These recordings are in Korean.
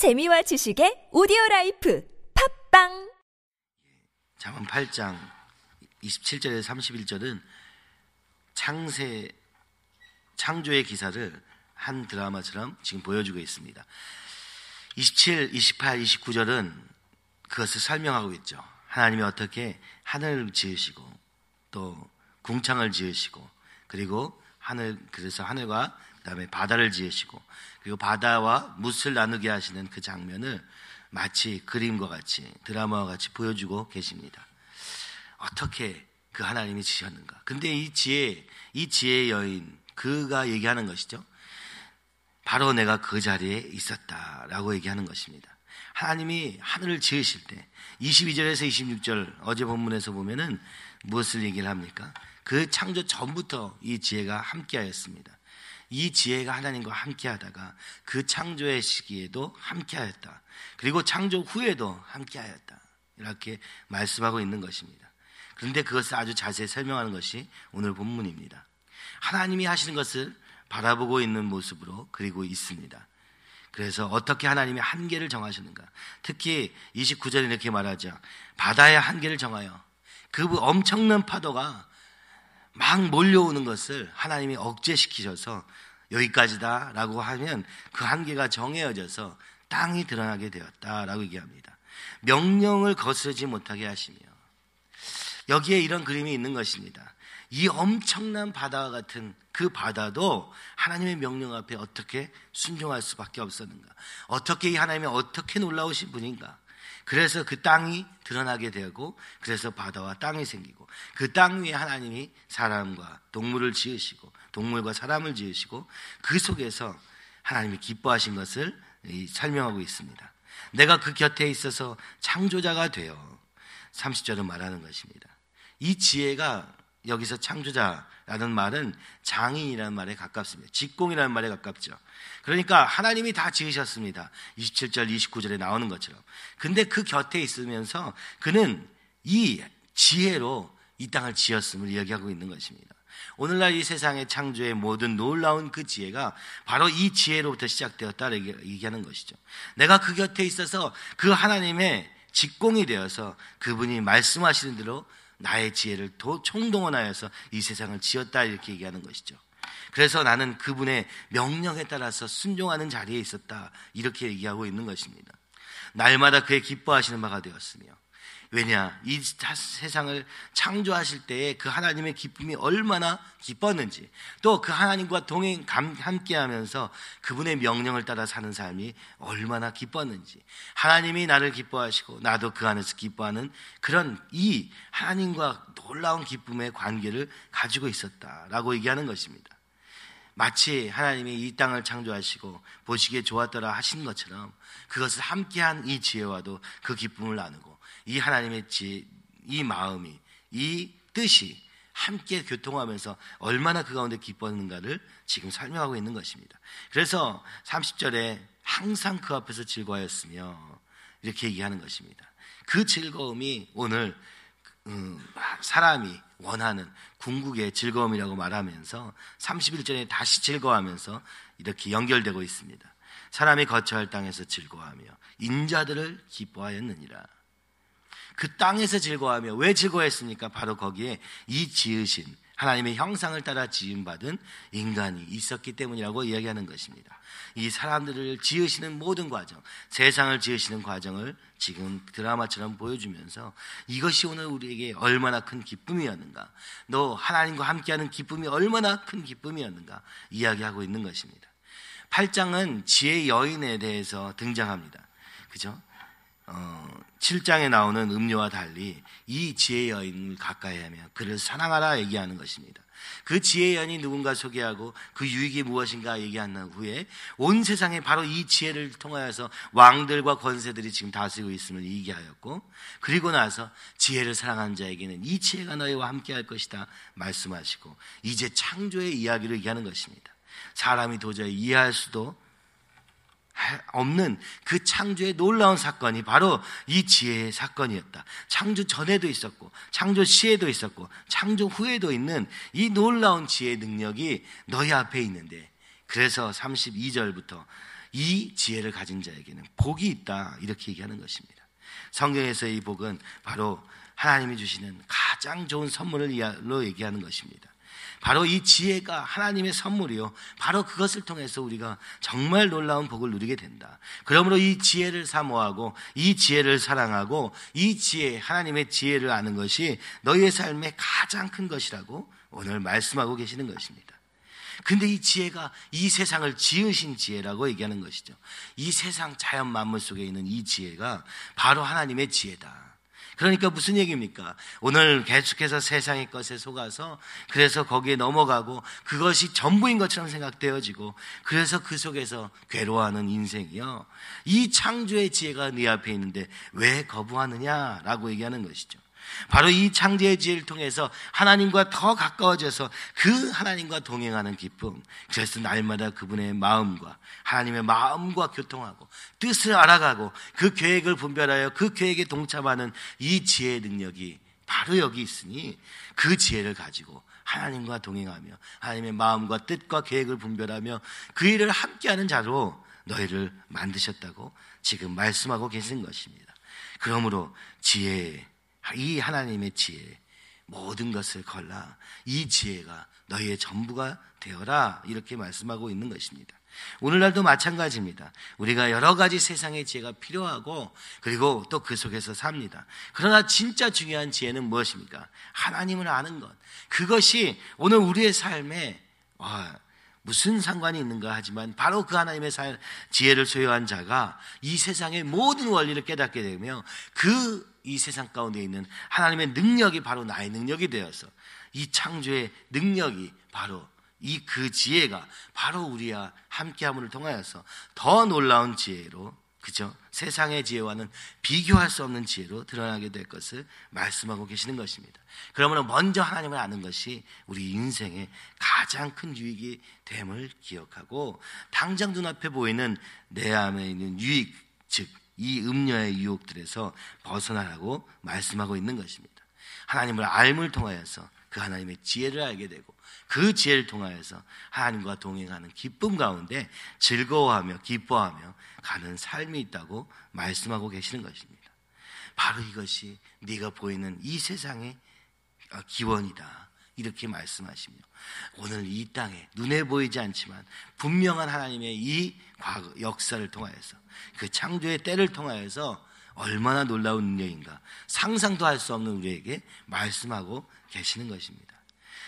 재미와 지식의 오디오 life 팟빵 잠언 8장 27절에서 31절은 창세 창조의 기사를 한 드라마처럼 지금 보여주고 있습니다. 27, 28, 29절은 그것을 설명하고 있죠. 하나님이 어떻게 하늘을 지으시고 또 궁창을 지으시고 그리고 하늘 그래서 하늘과 그다음에 바다를 지으시고 그리고 바다와 뭇을 나누게 하시는 그 장면을 마치 그림과 같이 드라마와 같이 보여주고 계십니다. 어떻게 그 하나님이 지셨는가? 근데 이 지혜, 이 지혜의 여인 그가 얘기하는 것이죠. 바로 내가 그 자리에 있었다라고 얘기하는 것입니다. 하나님이 하늘을 지으실 때 22절에서 26절 어제 본문에서 보면은 무엇을 얘기를 합니까? 그 창조 전부터 이 지혜가 함께하였습니다. 이 지혜가 하나님과 함께 하다가 그 창조의 시기에도 함께 하였다. 그리고 창조 후에도 함께 하였다. 이렇게 말씀하고 있는 것입니다. 그런데 그것을 아주 자세히 설명하는 것이 오늘 본문입니다. 하나님이 하시는 것을 바라보고 있는 모습으로 그리고 있습니다. 그래서 어떻게 하나님이 한계를 정하셨는가? 특히 29절에 이렇게 말하죠. 바다의 한계를 정하여 그 엄청난 파도가 막 몰려오는 것을 하나님이 억제시키셔서 여기까지다라고 하면 그 한계가 정해져서 땅이 드러나게 되었다라고 얘기합니다. 명령을 거스르지 못하게 하시며 여기에 이런 그림이 있는 것입니다. 이 엄청난 바다와 같은 그 바다도 하나님의 명령 앞에 어떻게 순종할 수밖에 없었는가? 어떻게 이 하나님이 어떻게 놀라우신 분인가? 그래서 그 땅이 드러나게 되고 그래서 바다와 땅이 생기고 그 땅 위에 하나님이 사람과 동물을 지으시고 동물과 사람을 지으시고 그 속에서 하나님이 기뻐하신 것을 설명하고 있습니다. 내가 그 곁에 있어서 창조자가 되어 30절은 말하는 것입니다. 이 지혜가 여기서 창조자라는 말은 장인이라는 말에 가깝습니다. 직공이라는 말에 가깝죠. 그러니까 하나님이 다 지으셨습니다. 27절, 29절에 나오는 것처럼. 근데 그 곁에 있으면서 그는 이 지혜로 이 땅을 지었음을 이야기하고 있는 것입니다. 오늘날 이 세상의 창조의 모든 놀라운 그 지혜가 바로 이 지혜로부터 시작되었다 얘기하는 것이죠. 내가 그 곁에 있어서 그 하나님의 직공이 되어서 그분이 말씀하시는 대로 나의 지혜를 더 총동원하여서 이 세상을 지었다 이렇게 얘기하는 것이죠. 그래서 나는 그분의 명령에 따라서 순종하는 자리에 있었다 이렇게 얘기하고 있는 것입니다. 날마다 그의 기뻐하시는 바가 되었으며 왜냐 이 세상을 창조하실 때에 그 하나님의 기쁨이 얼마나 기뻤는지 또 그 하나님과 동행 함께 하면서 그분의 명령을 따라 사는 삶이 얼마나 기뻤는지 하나님이 나를 기뻐하시고 나도 그 안에서 기뻐하는 그런 이 하나님과 놀라운 기쁨의 관계를 가지고 있었다라고 얘기하는 것입니다. 마치 하나님이 이 땅을 창조하시고 보시기에 좋았더라 하신 것처럼 그것을 함께한 이 지혜와도 그 기쁨을 나누고 이 하나님의 지혜, 이 마음이, 이 뜻이 함께 교통하면서 얼마나 그 가운데 기뻤는가를 지금 설명하고 있는 것입니다. 그래서 30절에 항상 그 앞에서 즐거워했으며 이렇게 얘기하는 것입니다. 그 즐거움이 오늘 음, 사람이 원하는 궁극의 즐거움이라고 말하면서 31절에 다시 즐거워하면서 이렇게 연결되고 있습니다. 사람이 거처할 땅에서 즐거워하며 인자들을 기뻐하였느니라. 그 땅에서 즐거워하며 왜 즐거워했습니까? 바로 거기에 이 지으신 하나님의 형상을 따라 지음받은 인간이 있었기 때문이라고 이야기하는 것입니다. 이 사람들을 지으시는 모든 과정, 세상을 지으시는 과정을 지금 드라마처럼 보여주면서 이것이 오늘 우리에게 얼마나 큰 기쁨이었는가, 너 하나님과 함께하는 기쁨이 얼마나 큰 기쁨이었는가 이야기하고 있는 것입니다. 8장은 지혜 여인에 대해서 등장합니다. 그죠? 어, 7장에 나오는 음료와 달리 이 지혜의 여인을 가까이 하며 그를 사랑하라 얘기하는 것입니다. 그 지혜의 여인이 누군가 소개하고 그 유익이 무엇인가 얘기한 후에 온 세상에 바로 이 지혜를 통하여서 왕들과 권세들이 지금 다스리고 있음을 얘기하였고 그리고 나서 지혜를 사랑하는 자에게는 이 지혜가 너희와 함께 할 것이다 말씀하시고 이제 창조의 이야기를 얘기하는 것입니다. 사람이 도저히 이해할 수도 없는 그 창조의 놀라운 사건이 바로 이 지혜의 사건이었다. 창조 전에도 있었고, 창조 시에도 있었고, 창조 후에도 있는 이 놀라운 지혜의 능력이 너희 앞에 있는데, 그래서 32절부터 이 지혜를 가진 자에게는 복이 있다. 이렇게 얘기하는 것입니다. 성경에서의 이 복은 바로 하나님이 주시는 가장 좋은 선물을 로 얘기하는 것입니다. 바로 이 지혜가 하나님의 선물이요. 바로 그것을 통해서 우리가 정말 놀라운 복을 누리게 된다. 그러므로 이 지혜를 사모하고 이 지혜를 사랑하고 이 지혜, 하나님의 지혜를 아는 것이 너희의 삶의 가장 큰 것이라고 오늘 말씀하고 계시는 것입니다. 근데 이 지혜가 이 세상을 지으신 지혜라고 얘기하는 것이죠. 이 세상 자연 만물 속에 있는 이 지혜가 바로 하나님의 지혜다. 그러니까 무슨 얘기입니까? 오늘 계속해서 세상의 것에 속아서 그래서 거기에 넘어가고 그것이 전부인 것처럼 생각되어지고 그래서 그 속에서 괴로워하는 인생이요. 이 창조의 지혜가 네 앞에 있는데 왜 거부하느냐라고 얘기하는 것이죠. 바로 이 창조의 지혜를 통해서 하나님과 더 가까워져서 그 하나님과 동행하는 기쁨. 그래서 날마다 그분의 마음과 하나님의 마음과 교통하고 뜻을 알아가고 그 계획을 분별하여 그 계획에 동참하는 이 지혜의 능력이 바로 여기 있으니 그 지혜를 가지고 하나님과 동행하며 하나님의 마음과 뜻과 계획을 분별하며 그 일을 함께하는 자로 너희를 만드셨다고 지금 말씀하고 계신 것입니다. 그러므로 지혜 이 하나님의 지혜 모든 것을 걸라 이 지혜가 너희의 전부가 되어라 이렇게 말씀하고 있는 것입니다. 오늘날도 마찬가지입니다. 우리가 여러 가지 세상의 지혜가 필요하고 그리고 또 그 속에서 삽니다. 그러나 진짜 중요한 지혜는 무엇입니까? 하나님을 아는 것. 그것이 오늘 우리의 삶에 와, 무슨 상관이 있는가 하지만 바로 그 하나님의 지혜를 소유한 자가 이 세상의 모든 원리를 깨닫게 되며 그 이 세상 가운데 있는 하나님의 능력이 바로 나의 능력이 되어서 이 창조의 능력이 바로 이 그 지혜가 바로 우리와 함께함을 통하여서 더 놀라운 지혜로 그죠? 세상의 지혜와는 비교할 수 없는 지혜로 드러나게 될 것을 말씀하고 계시는 것입니다. 그러므로 먼저 하나님을 아는 것이 우리 인생의 가장 큰 유익이 됨을 기억하고 당장 눈앞에 보이는 내 안에 있는 유익, 즉, 이 음녀의 유혹들에서 벗어나라고 말씀하고 있는 것입니다. 하나님을 알을 통하여서 그 하나님의 지혜를 알게 되고 그 지혜를 통하여서 하나님과 동행하는 기쁨 가운데 즐거워하며 기뻐하며 가는 삶이 있다고 말씀하고 계시는 것입니다. 바로 이것이 네가 보이는 이 세상의 기원이다. 이렇게 말씀하시며 오늘 이 땅에 눈에 보이지 않지만 분명한 하나님의 이 과거 역사를 통하여서 그 창조의 때를 통하여서 얼마나 놀라운 능력인가 상상도 할 수 없는 우리에게 말씀하고 계시는 것입니다.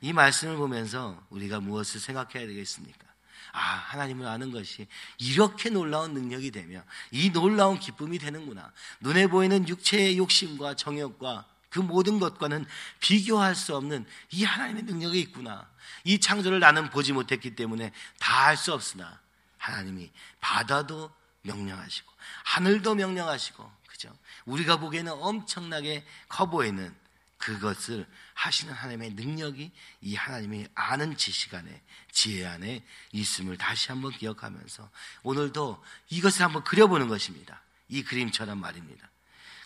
이 말씀을 보면서 우리가 무엇을 생각해야 되겠습니까? 아, 하나님을 아는 것이 이렇게 놀라운 능력이 되며 이 놀라운 기쁨이 되는구나. 눈에 보이는 육체의 욕심과 정욕과 그 모든 것과는 비교할 수 없는 이 하나님의 능력이 있구나. 이 창조를 나는 보지 못했기 때문에 다할수 없으나 하나님이 바다도 명령하시고 하늘도 명령하시고 그죠? 우리가 보기에는 엄청나게 커 보이는 그것을 하시는 하나님의 능력이 이 하나님이 아는 지식 안에 지혜 안에 있음을 다시 한번 기억하면서 오늘도 이것을 한번 그려보는 것입니다. 이 그림처럼 말입니다.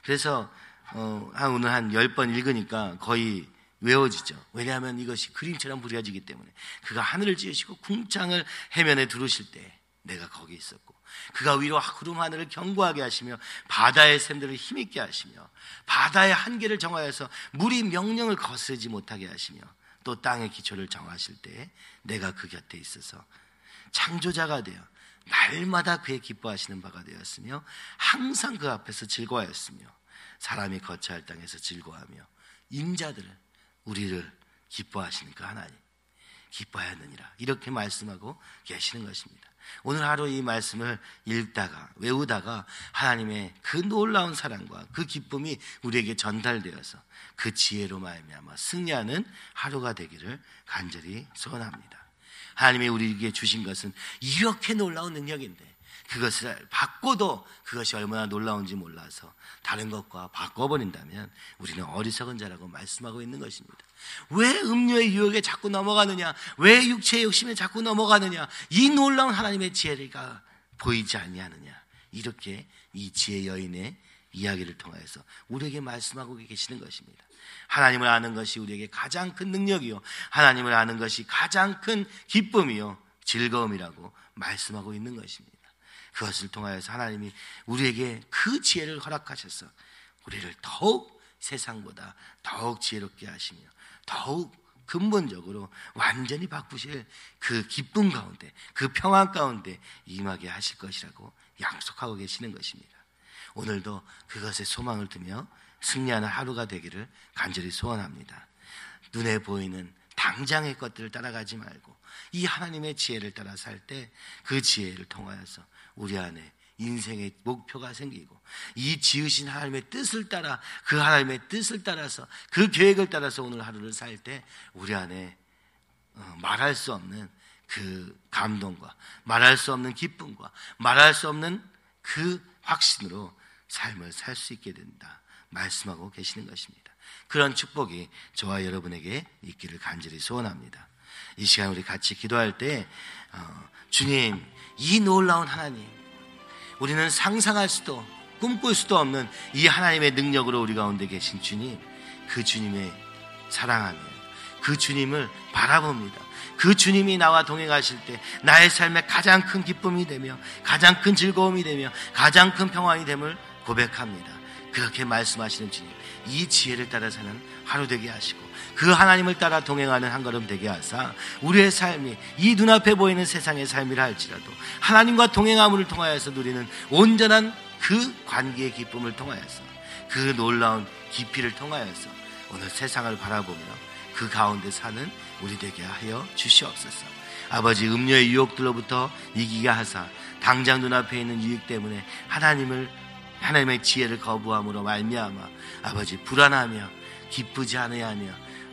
그래서 어, 한 오늘 한 열 번 읽으니까 거의 외워지죠. 왜냐하면 이것이 그림처럼 그려지기 때문에 그가 하늘을 지으시고 궁창을 해면에 두르실 때 내가 거기 있었고 그가 위로 구름 하늘을 견고하게 하시며 바다의 샘들을 힘있게 하시며 바다의 한계를 정하여서 물이 명령을 거스르지 못하게 하시며 또 땅의 기초를 정하실 때 내가 그 곁에 있어서 창조자가 되어 날마다 그의 기뻐하시는 바가 되었으며 항상 그 앞에서 즐거워하였으며 사람이 거처할 땅에서 즐거워하며 인자들을 우리를 기뻐하시는 그 하나님 기뻐하였느니라 이렇게 말씀하고 계시는 것입니다. 오늘 하루 이 말씀을 읽다가 외우다가 하나님의 그 놀라운 사랑과 그 기쁨이 우리에게 전달되어서 그 지혜로 말미암아 승리하는 하루가 되기를 간절히 소원합니다. 하나님이 우리에게 주신 것은 이렇게 놀라운 능력인데 그것을 바꿔도 그것이 얼마나 놀라운지 몰라서 다른 것과 바꿔버린다면 우리는 어리석은 자라고 말씀하고 있는 것입니다. 왜 음료의 유혹에 자꾸 넘어가느냐? 왜 육체의 욕심에 자꾸 넘어가느냐? 이 놀라운 하나님의 지혜가 보이지 아니하느냐? 이렇게 이 지혜 여인의 이야기를 통해서 우리에게 말씀하고 계시는 것입니다. 하나님을 아는 것이 우리에게 가장 큰 능력이요. 하나님을 아는 것이 가장 큰 기쁨이요. 즐거움이라고 말씀하고 있는 것입니다. 그것을 통하여서 하나님이 우리에게 그 지혜를 허락하셔서 우리를 더욱 세상보다 더욱 지혜롭게 하시며 더욱 근본적으로 완전히 바꾸실 그 기쁨 가운데 그 평안 가운데 임하게 하실 것이라고 약속하고 계시는 것입니다. 오늘도 그것에 소망을 두며 승리하는 하루가 되기를 간절히 소원합니다. 눈에 보이는 당장의 것들을 따라가지 말고 이 하나님의 지혜를 따라 살 때 그 지혜를 통하여서 우리 안에 인생의 목표가 생기고 이 지으신 하나님의 뜻을 따라 그 하나님의 뜻을 따라서 그 계획을 따라서 오늘 하루를 살 때 우리 안에 어, 말할 수 없는 그 감동과 말할 수 없는 기쁨과 말할 수 없는 그 확신으로 삶을 살 수 있게 된다 말씀하고 계시는 것입니다. 그런 축복이 저와 여러분에게 있기를 간절히 소원합니다. 이 시간 우리 같이 기도할 때 어, 주님 이 놀라운 하나님 우리는 상상할 수도 꿈꿀 수도 없는 이 하나님의 능력으로 우리 가운데 계신 주님 그 주님의 사랑하며 그 주님을 바라봅니다. 그 주님이 나와 동행하실 때 나의 삶에 가장 큰 기쁨이 되며 가장 큰 즐거움이 되며 가장 큰 평안이 됨을 고백합니다. 그렇게 말씀하시는 주님, 이 지혜를 따라 사는 하루 되게 하시고 그 하나님을 따라 동행하는 한 걸음 되게 하사 우리의 삶이 이 눈앞에 보이는 세상의 삶이라 할지라도 하나님과 동행함을 통하여서 누리는 온전한 그 관계의 기쁨을 통하여서 그 놀라운 깊이를 통하여서 오늘 세상을 바라보며 그 가운데 사는 우리 되게 하여 주시옵소서. 아버지 음료의 유혹들로부터 이기게 하사 당장 눈앞에 있는 유익 때문에 하나님을 하나님의 지혜를 거부함으로 말미암아 아버지 불안하며 기쁘지 않으하며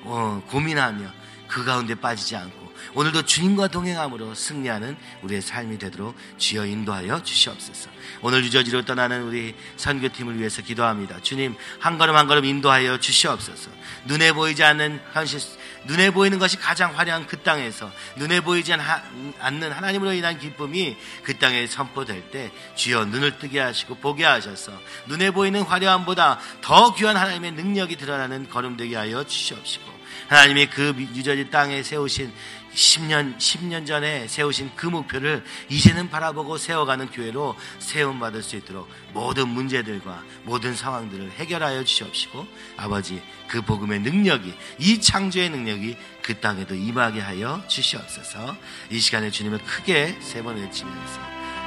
어, 고민하며 그 가운데 빠지지 않고 오늘도 주님과 동행함으로 승리하는 우리의 삶이 되도록 주여 인도하여 주시옵소서. 오늘 유저지로 떠나는 우리 선교팀을 위해서 기도합니다. 주님 한 걸음 한 걸음 인도하여 주시옵소서. 눈에 보이지 않는 현실 눈에 보이는 것이 가장 화려한 그 땅에서 눈에 보이지 않는 하나님으로 인한 기쁨이 그 땅에 선포될 때 주여 눈을 뜨게 하시고 보게 하셔서 눈에 보이는 화려함보다 더 귀한 하나님의 능력이 드러나는 걸음 되게 하여 주시옵시고 하나님이 그 유저지 땅에 세우신 10년, 10년 전에 세우신 그 목표를 이제는 바라보고 세워가는 교회로 세움받을 수 있도록 모든 문제들과 모든 상황들을 해결하여 주시옵시고 아버지 그 복음의 능력이 이 창조의 능력이 그 땅에도 임하게 하여 주시옵소서 이 시간에 주님을 크게 세 번 외치면서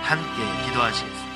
함께 기도하시겠습니다.